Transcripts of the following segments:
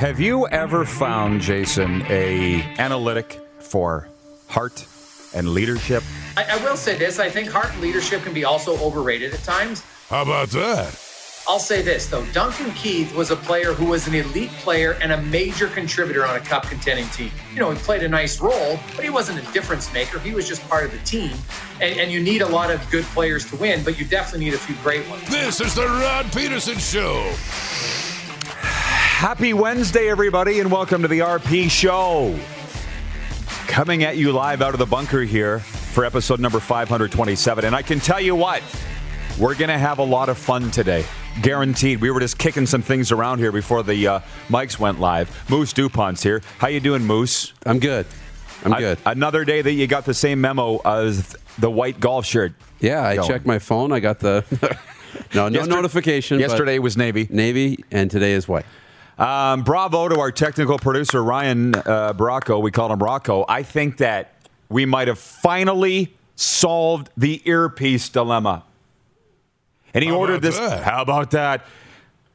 Have you ever found, Jason, a analytic for heart and leadership? I, I will say this: I think heart and leadership can be also overrated at times. How about that? I'll say this though: Duncan Keith was a player who was an elite player and a major contributor on a cup contending team. You know, he played a nice role, but he wasn't a difference maker. He was just part of the team. And, and you need a lot of good players to win, but you definitely need a few great ones. This is the Rod Peterson Show. Happy Wednesday, everybody, and welcome to the RP Show. Coming at you live out of the bunker here for episode number 527. And I can tell you what, we're going to have a lot of fun today. Guaranteed. We were just kicking some things around here before the uh, mics went live. Moose DuPont's here. How you doing, Moose? I'm good. I'm good. another day that you got the same memo as the white golf shirt. yeah, I going. checked my phone. I got the no no Yester- notification. Yesterday was Navy. Navy, and today is white. Um, bravo to our technical producer Ryan uh, Bracco. We call him Rocco. I think that we might have finally solved the earpiece dilemma. And he How ordered this. that? How about that?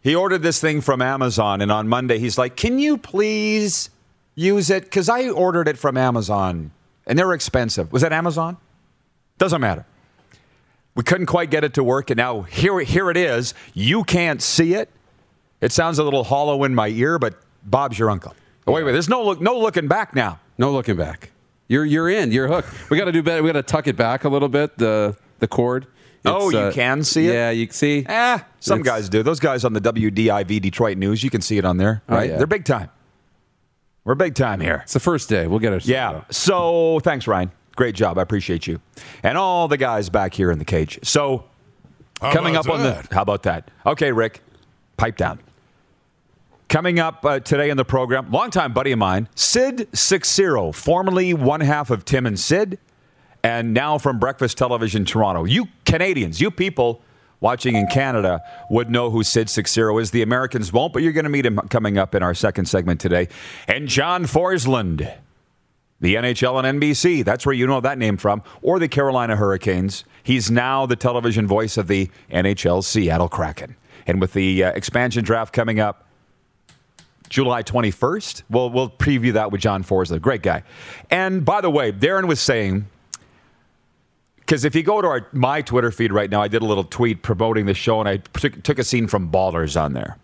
He ordered this thing from Amazon, and on Monday he's like, "Can you please use it? Because I ordered it from Amazon, and they're expensive. Was that Amazon? Doesn't matter. We couldn't quite get it to work, and now here, here it is. You can't see it. It sounds a little hollow in my ear, but Bob's your uncle. Oh, wait, wait. There's no look, no looking back now. No looking back. You're you're in. You're hooked. We got to do better. We got to tuck it back a little bit. The the cord. Oh, It's, you can see it? Yeah, you can see. Eh, some It's- guys do. Those guys on the WDIV Detroit News, you can see it on there, right? yeah. They're big time. We're big time here. It's the first day. We'll get it. Yeah. So thanks, Ryan. Great job. I appreciate you. And all the guys back here in the cage. So How coming up about on the. How about that? Okay, Rick, pipe down. Coming up uh, today in the program, longtime buddy of mine, Sid Seixeiro, formerly one half of Tim and Sid, and now from Breakfast Television Toronto. You Canadians, you people watching in Canada would know who Sid Seixeiro is. The Americans won't, but you're going to meet him coming up in our second segment today. And John Forslund, the NHL and NBC. That's where you know that name from, or the Carolina Hurricanes. He's now the television voice of the NHL Seattle Kraken. And with the uh, expansion draft coming up July 21st, we'll, we'll preview that with John Forslund. Great guy. And by the way, Darren was saying, because if you go to our, my Twitter feed right now, I did a little tweet promoting the show, and I took, took a scene from Ballers on there.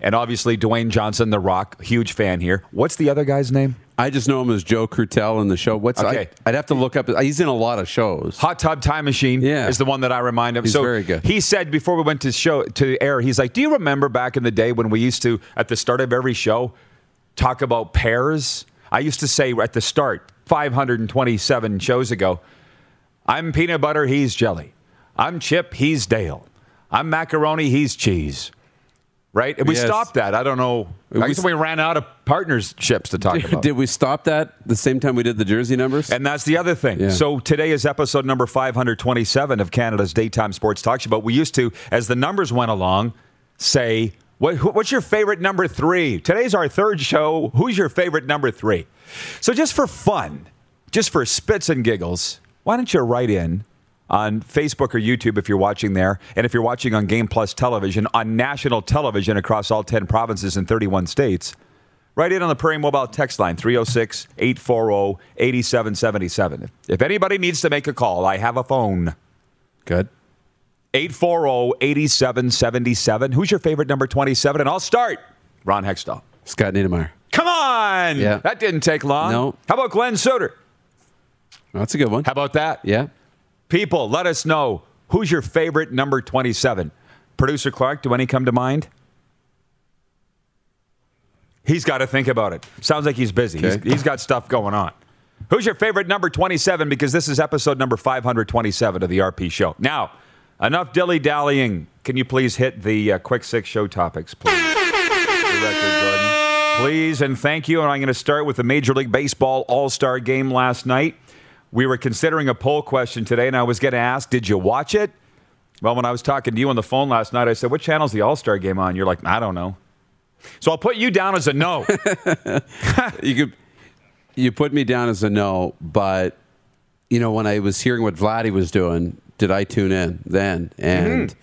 And obviously, Dwayne Johnson, The Rock, huge fan here. What's the other guy's name? I just know him as Joe Krutel in the show. What's Okay. I, would have to look up. He's in a lot of shows. Hot Tub Time Machine Yeah. is the one that I remind him. He's so very good. He said before we went to show to air, he's like, "Do you remember back in the day when we used to at the start of every show talk about pairs? I used to say at the start, 527 shows ago, I'm peanut butter, he's jelly. I'm chip, he's Dale. I'm macaroni, he's cheese." Right? And we Yes. stopped that. I don't know. I We we ran out of partnerships to talk about. Did we stop that the same time we did the jersey numbers? And that's the other thing. Yeah. So today is episode number 527 of Canada's Daytime Sports Talk Show. But we used to, as the numbers went along, say, what, what's your favorite number three? Today's our third show. Who's your favorite number three? So just for fun, just for spits and giggles, why don't you write in on Facebook or YouTube if you're watching there, and if you're watching on Game Plus television, on national television across all 10 provinces and 31 states, Right in on the Prairie Mobile text line, 306 840 8777. If anybody needs to make a call, I have a phone. Good. 840 8777. Who's your favorite number 27? And I'll start. Ron Hextall. Scott Niedermayer. Come on. Yeah. That didn't take long. No. How about Glenn Suter? That's a good one. How about that? Yeah. People, let us know who's your favorite number 27. Producer Clark, do any come to mind? He's got to think about it. Sounds like he's busy. He's- he's got stuff going on. Who's your favorite number 27? Because this is episode number 527 of the RP show. Now, enough dilly dallying. Can you please hit the uh, quick six show topics, please? Record. Please and thank you. And I'm going to start with the Major League Baseball All Star game last night. We were considering a poll question today, and I was going to ask, Did you watch it? Well, when I was talking to you on the phone last night, I said, What channel's the All Star game on? You're like, I don't know. So I'll put you down as a no. you could you put me down as a no, but you know when I was hearing what Vladdy was doing, did I tune in then? And mm-hmm.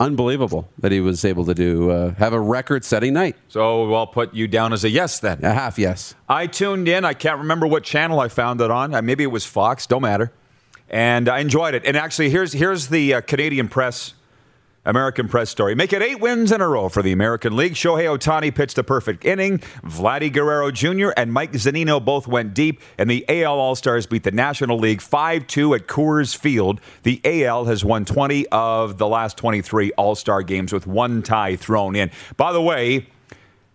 Unbelievable that he was able to do uh, have a record-setting night. So I'll put you down as a yes then. A half yes. I tuned in. I can't remember what channel I found it on. Uh, Maybe it was Fox. Don't matter. And I enjoyed it. And actually, here's here's the uh, Canadian press, American press story. Make it eight wins in a row for the American League. Shohei Ohtani pitched a perfect inning. Vladdy Guerrero Jr. and Mike Zunino both went deep, and the AL All Stars beat the National League 5 2 at Coors Field. The AL has won 20 of the last 23 All Star games with one tie thrown in. By the way,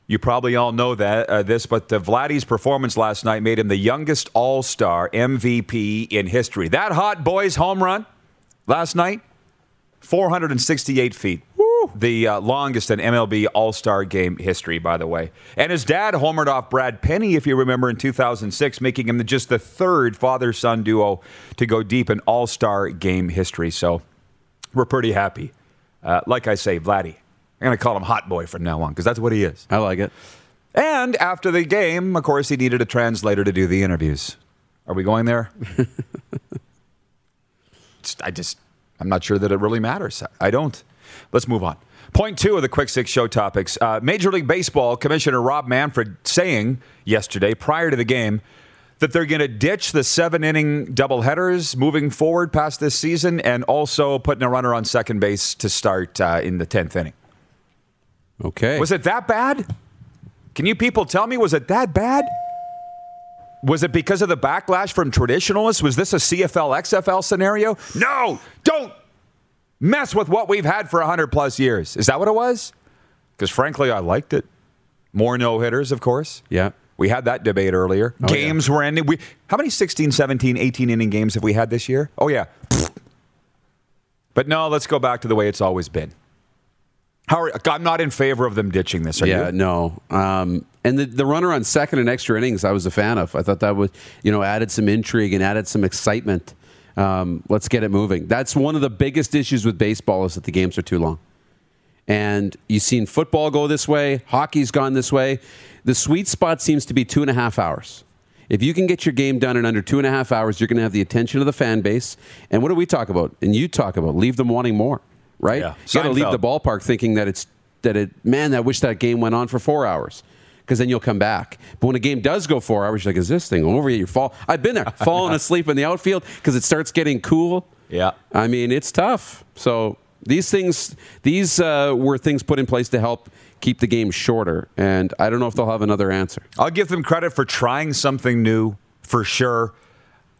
you probably all know that uh, this, but the Vladdy's performance last night made him the youngest All Star MVP in history. That hot boy's home run last night, 468 feet. The uh, longest in MLB All Star game history, by the way. And his dad homered off Brad Penny, if you remember, in 2006, making him just the third father son duo to go deep in All Star game history. So we're pretty happy. Uh, like I say, Vladdy. I'm going to call him Hot Boy from now on because that's what he is. I like it. And after the game, of course, he needed a translator to do the interviews. Are we going there? I just, I'm not sure that it really matters. I don't. Let's move on. Point two of the Quick Six Show topics. Uh, Major League Baseball Commissioner Rob Manfred saying yesterday, prior to the game, that they're going to ditch the seven inning doubleheaders moving forward past this season and also putting a runner on second base to start uh, in the 10th inning. Okay. Was it that bad? Can you people tell me, was it that bad? Was it because of the backlash from traditionalists? Was this a CFL, XFL scenario? No, don't mess with what we've had for 100 plus years. Is that what it was? Because frankly, I liked it. More no hitters, of course. Yeah. We had that debate earlier. Oh, yeah. games were ending. We, how many 16, 17, 18 inning games have we had this year? Oh, yeah. But no, let's go back to the way it's always been. How are, I'm not in favor of them ditching this. Are yeah, you? no. Um, and the, the runner on second and extra innings, I was a fan of. I thought that was, you know, added some intrigue and added some excitement. Um, let's get it moving. That's one of the biggest issues with baseball is that the games are too long. And you've seen football go this way, hockey's gone this way. The sweet spot seems to be two and a half hours. If you can get your game done in under two and a half hours, you're going to have the attention of the fan base. And what do we talk about? And you talk about leave them wanting more, right? Yeah. You got to leave the ballpark thinking that it's that it. Man, I wish that game went on for four hours because then you'll come back. But when a game does go four hours, you're like, is this thing over yet? You fall. I've been there, falling asleep in the outfield because it starts getting cool. Yeah. I mean, it's tough. So these things, these uh, were things put in place to help keep the game shorter. And I don't know if they'll have another answer. I'll give them credit for trying something new for sure,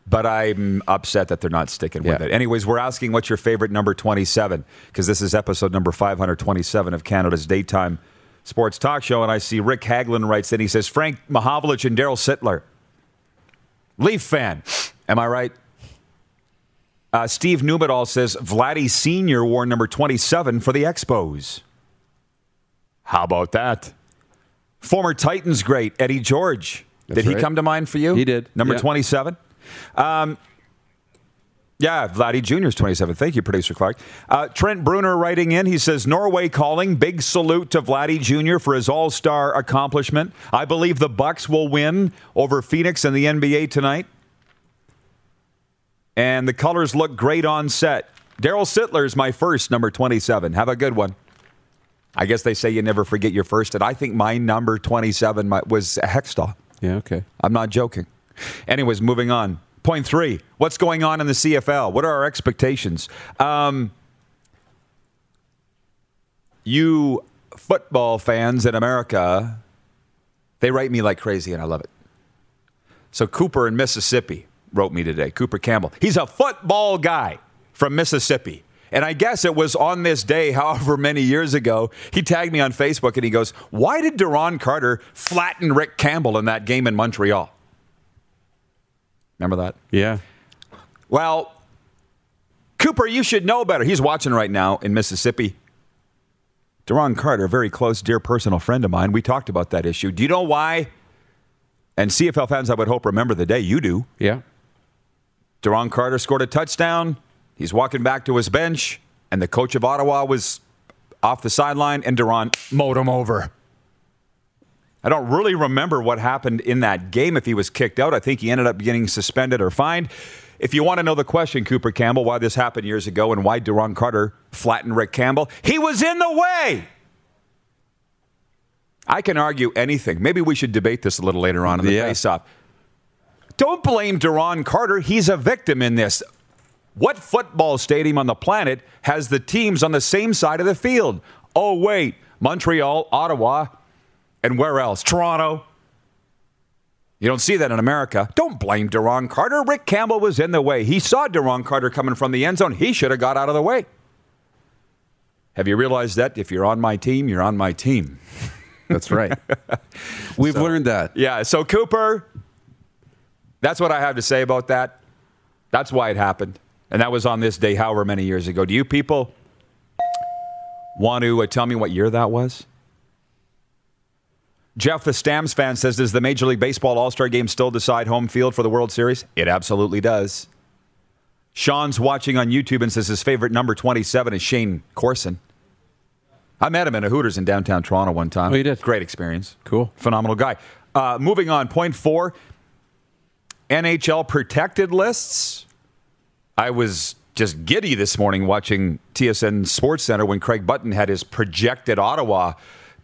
but I'm upset that they're not sticking with it. Anyways, we're asking what's your favorite number 27 because this is episode number 527 of Canada's daytime sports talk show. And I see Rick Haglin writes in. He says Frank Mahovlich and Darryl Sittler, Leaf fan. Am I right? Uh, Steve Newmadall says Vladdy Senior wore number 27 for the Expos. How about that? Former Titans great Eddie George. That's did he right. come to mind for you? He did, Number yeah. 27. Um, yeah, Vladdy Jr. is 27. Thank you, producer Clark. Uh, Trent Bruner writing in. He says, Norway calling. Big salute to Vladdy Jr. for his all star accomplishment. I believe the Bucks will win over Phoenix in the NBA tonight. And the colors look great on set. Darryl Sittler's my first, number 27. Have a good one. I guess they say you never forget your first, and I think my number 27 mi- was Hextall. Yeah, okay. I'm not joking. Anyways, moving on. Point three What's going on in the CFL? What are our expectations? Um, you football fans in America, they write me like crazy, and I love it. So, Cooper in Mississippi wrote me today. Cooper Campbell. He's a football guy from Mississippi. And I guess it was on this day, however many years ago, he tagged me on Facebook and he goes, Why did Duron Carter flatten Rick Campbell in that game in Montreal? Remember that? Yeah. Well, Cooper, you should know better. He's watching right now in Mississippi. Duron Carter, a very close, dear personal friend of mine. We talked about that issue. Do you know why? And CFL fans, I would hope, remember the day. You do. Yeah. Duron Carter scored a touchdown. He's walking back to his bench, and the coach of Ottawa was off the sideline, and Duron mowed him over. I don't really remember what happened in that game if he was kicked out. I think he ended up getting suspended or fined. If you want to know the question, Cooper Campbell, why this happened years ago and why Duron Carter flattened Rick Campbell, he was in the way. I can argue anything. Maybe we should debate this a little later on in the Yeah. face-off. Don't blame Duron Carter. He's a victim in this. What football stadium on the planet has the teams on the same side of the field? Oh, wait, Montreal, Ottawa, and where else? Toronto. You don't see that in America. Don't blame Duron Carter. Rick Campbell was in the way. He saw Duron Carter coming from the end zone. He should have got out of the way. Have you realized that if you're on my team, you're on my team? That's right. We've learned that. Yeah, so Cooper, that's what I have to say about that. That's why it happened. And that was on this day, however many years ago. Do you people want to uh, tell me what year that was? Jeff, the Stamps fan, says Does the Major League Baseball All Star game still decide home field for the World Series? It absolutely does. Sean's watching on YouTube and says his favorite number 27 is Shane Corson. I met him in a Hooters in downtown Toronto one time. Oh, you did? Great experience. Cool. Phenomenal guy. Uh, moving on, point four NHL protected lists. I was just giddy this morning watching TSN Sports Center when Craig Button had his projected Ottawa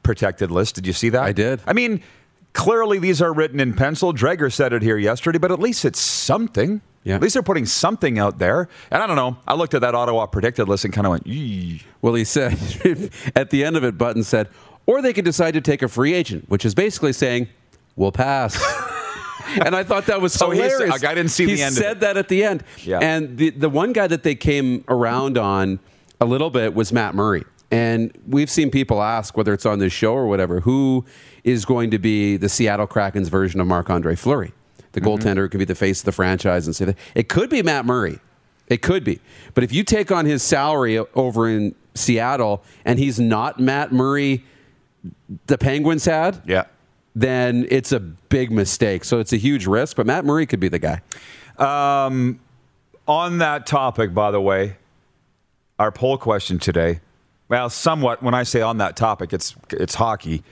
protected list. Did you see that? I did. I mean, clearly these are written in pencil. Dreger said it here yesterday, but at least it's something. Yeah. At least they're putting something out there. And I don't know. I looked at that Ottawa protected list and kind of went, Eee. Well, he said at the end of it, Button said, or they could decide to take a free agent, which is basically saying, we'll pass. and I thought that was So he hilarious. I didn't see he the end of said that at the end. Yeah. And the, the one guy that they came around on a little bit was Matt Murray. And we've seen people ask, whether it's on this show or whatever, who is going to be the Seattle Kraken's version of Marc Andre Fleury? The Mm-hmm. goaltender who could be the face of the franchise and say that. It could be Matt Murray. It could be. But if you take on his salary over in Seattle and he's not Matt Murray the Penguins had, Yeah. then it's a big mistake. So it's a huge risk, but Matt Murray could be the guy. On that topic, by the way, our poll question today, well, somewhat, when I say on that topic, it's, it's hockey.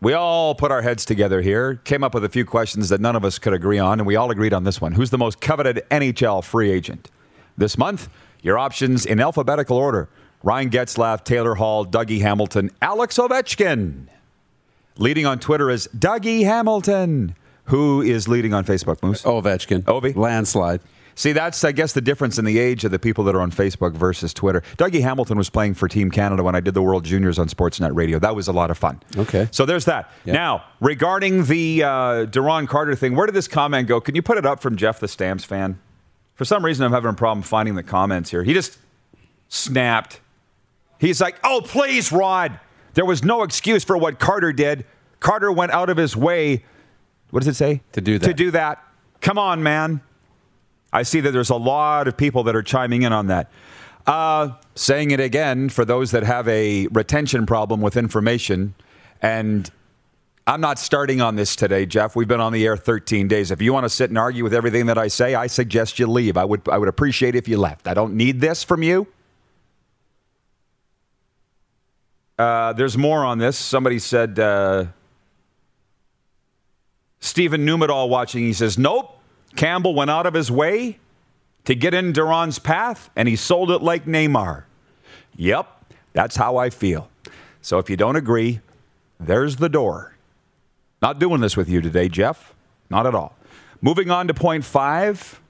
We all put our heads together here, came up with a few questions that none of us could agree on, and we all agreed on this one. Who's the most coveted NHL free agent? This month, your options in alphabetical order Ryan Getzlaf, Taylor Hall, Dougie Hamilton, Alex Ovechkin. Leading on Twitter is Dougie Hamilton. Who is leading on Facebook, Moose? Ovechkin. Ovi? Landslide. See, that's, I guess, the difference in the age of the people that are on Facebook versus Twitter. Dougie Hamilton was playing for Team Canada when I did the World Juniors on Sportsnet Radio. That was a lot of fun. Okay. So there's that. Yeah. Now, regarding the uh, Duron Carter thing, where did this comment go? Can you put it up from Jeff the Stamps fan? For some reason, I'm having a problem finding the comments here. He just snapped. He's like, oh, please, Rod. There was no excuse for what Carter did. Carter went out of his way. What does it say? To do that. To do that. Come on, man. I see that there's a lot of people that are chiming in on that. Uh, saying it again for those that have a retention problem with information. And I'm not starting on this today, Jeff. We've been on the air 13 days. If you want to sit and argue with everything that I say, I suggest you leave. I would, I would appreciate if you left. I don't need this from you. Uh, there's more on this. Somebody said, uh, Stephen Numedall watching, he says, Nope. Campbell went out of his way to get in Duron's path, and he sold it like Neymar. Yep, that's how I feel. So if you don't agree, there's the door. Not doing this with you today, Jeff. Not at all. Moving on to point five.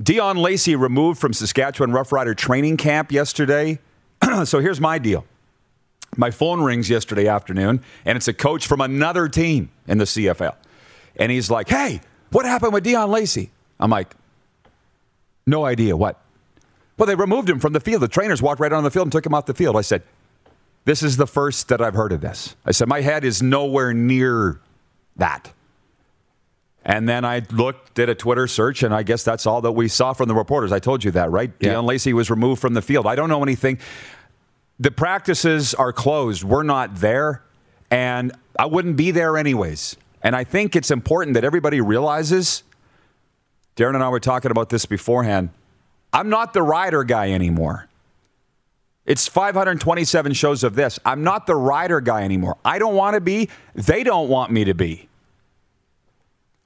Dion Lacey removed from Saskatchewan Rough Rider training camp yesterday. so here's my deal. My phone rings yesterday afternoon, and it's a coach from another team in the CFL. And he's like, Hey, what happened with Dion Lacey? I'm like, No idea. What? Well, they removed him from the field. The trainers walked right on the field and took him off the field. I said, This is the first that I've heard of this. I said, My head is nowhere near that. And then I looked, did a Twitter search, and I guess that's all that we saw from the reporters. I told you that, right? Yeah. Dion Lacey was removed from the field. I don't know anything. The practices are closed. We're not there, and I wouldn't be there anyways. And I think it's important that everybody realizes. Darren and I were talking about this beforehand. I'm not the rider guy anymore. It's 527 shows of this. I'm not the rider guy anymore. I don't want to be. They don't want me to be.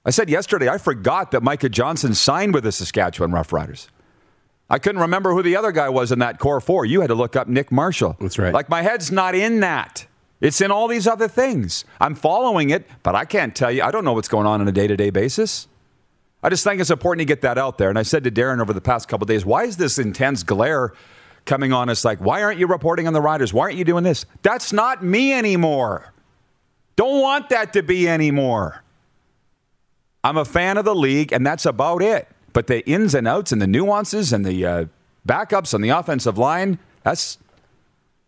I said yesterday, I forgot that Micah Johnson signed with the Saskatchewan Roughriders. I couldn't remember who the other guy was in that core four. You had to look up Nick Marshall. That's right. Like my head's not in that. It's in all these other things. I'm following it, but I can't tell you. I don't know what's going on on a day to day basis. I just think it's important to get that out there. And I said to Darren over the past couple days, why is this intense glare coming on us? Like, why aren't you reporting on the riders? Why aren't you doing this? That's not me anymore. Don't want that to be anymore. I'm a fan of the league, and that's about it. But the ins and outs and the nuances and the uh, backups on the offensive line, that's.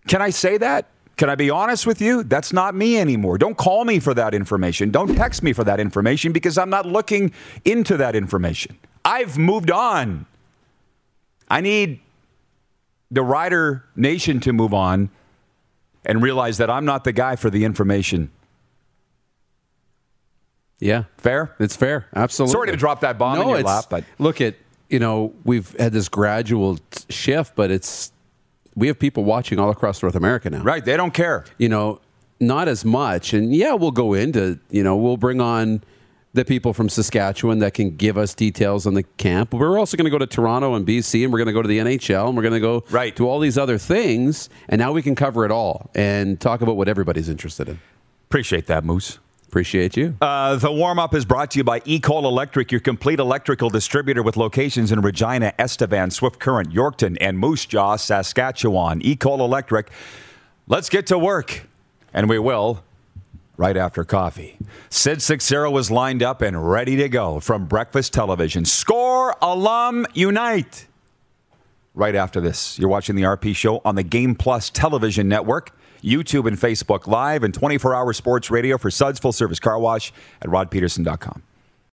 Can I say that? Can I be honest with you? That's not me anymore. Don't call me for that information. Don't text me for that information because I'm not looking into that information. I've moved on. I need the Rider Nation to move on and realize that I'm not the guy for the information. Yeah. Fair? It's fair. Absolutely. Sorry to drop that bomb in your lap, but look at you know we've had this gradual t- shift, but it's we have people watching all across North America now. right, they don't care. You know, not as much, and yeah, we'll go into you know we'll bring on the people from Saskatchewan that can give us details on the camp. But we're also going to go to Toronto and BC, and we're going to go to the NHL, and we're going to go Right. to all these other things, and now we can cover it all and talk about what everybody's interested in. Appreciate that, Moose. Appreciate you. Uh, the warm up is brought to you by Ecol Electric, your complete electrical distributor with locations in Regina, Estevan, Swift Current, Yorkton, and Moose Jaw, Saskatchewan. Ecol Electric. Let's get to work, and we will right after coffee. Sid Seixeiro was lined up and ready to go from Breakfast Television. Score alum unite. Right after this, you're watching the RP show on the Game Plus television network, YouTube and Facebook Live, and 24 hour sports radio for Suds Full Service Car Wash at rodpeterson.com.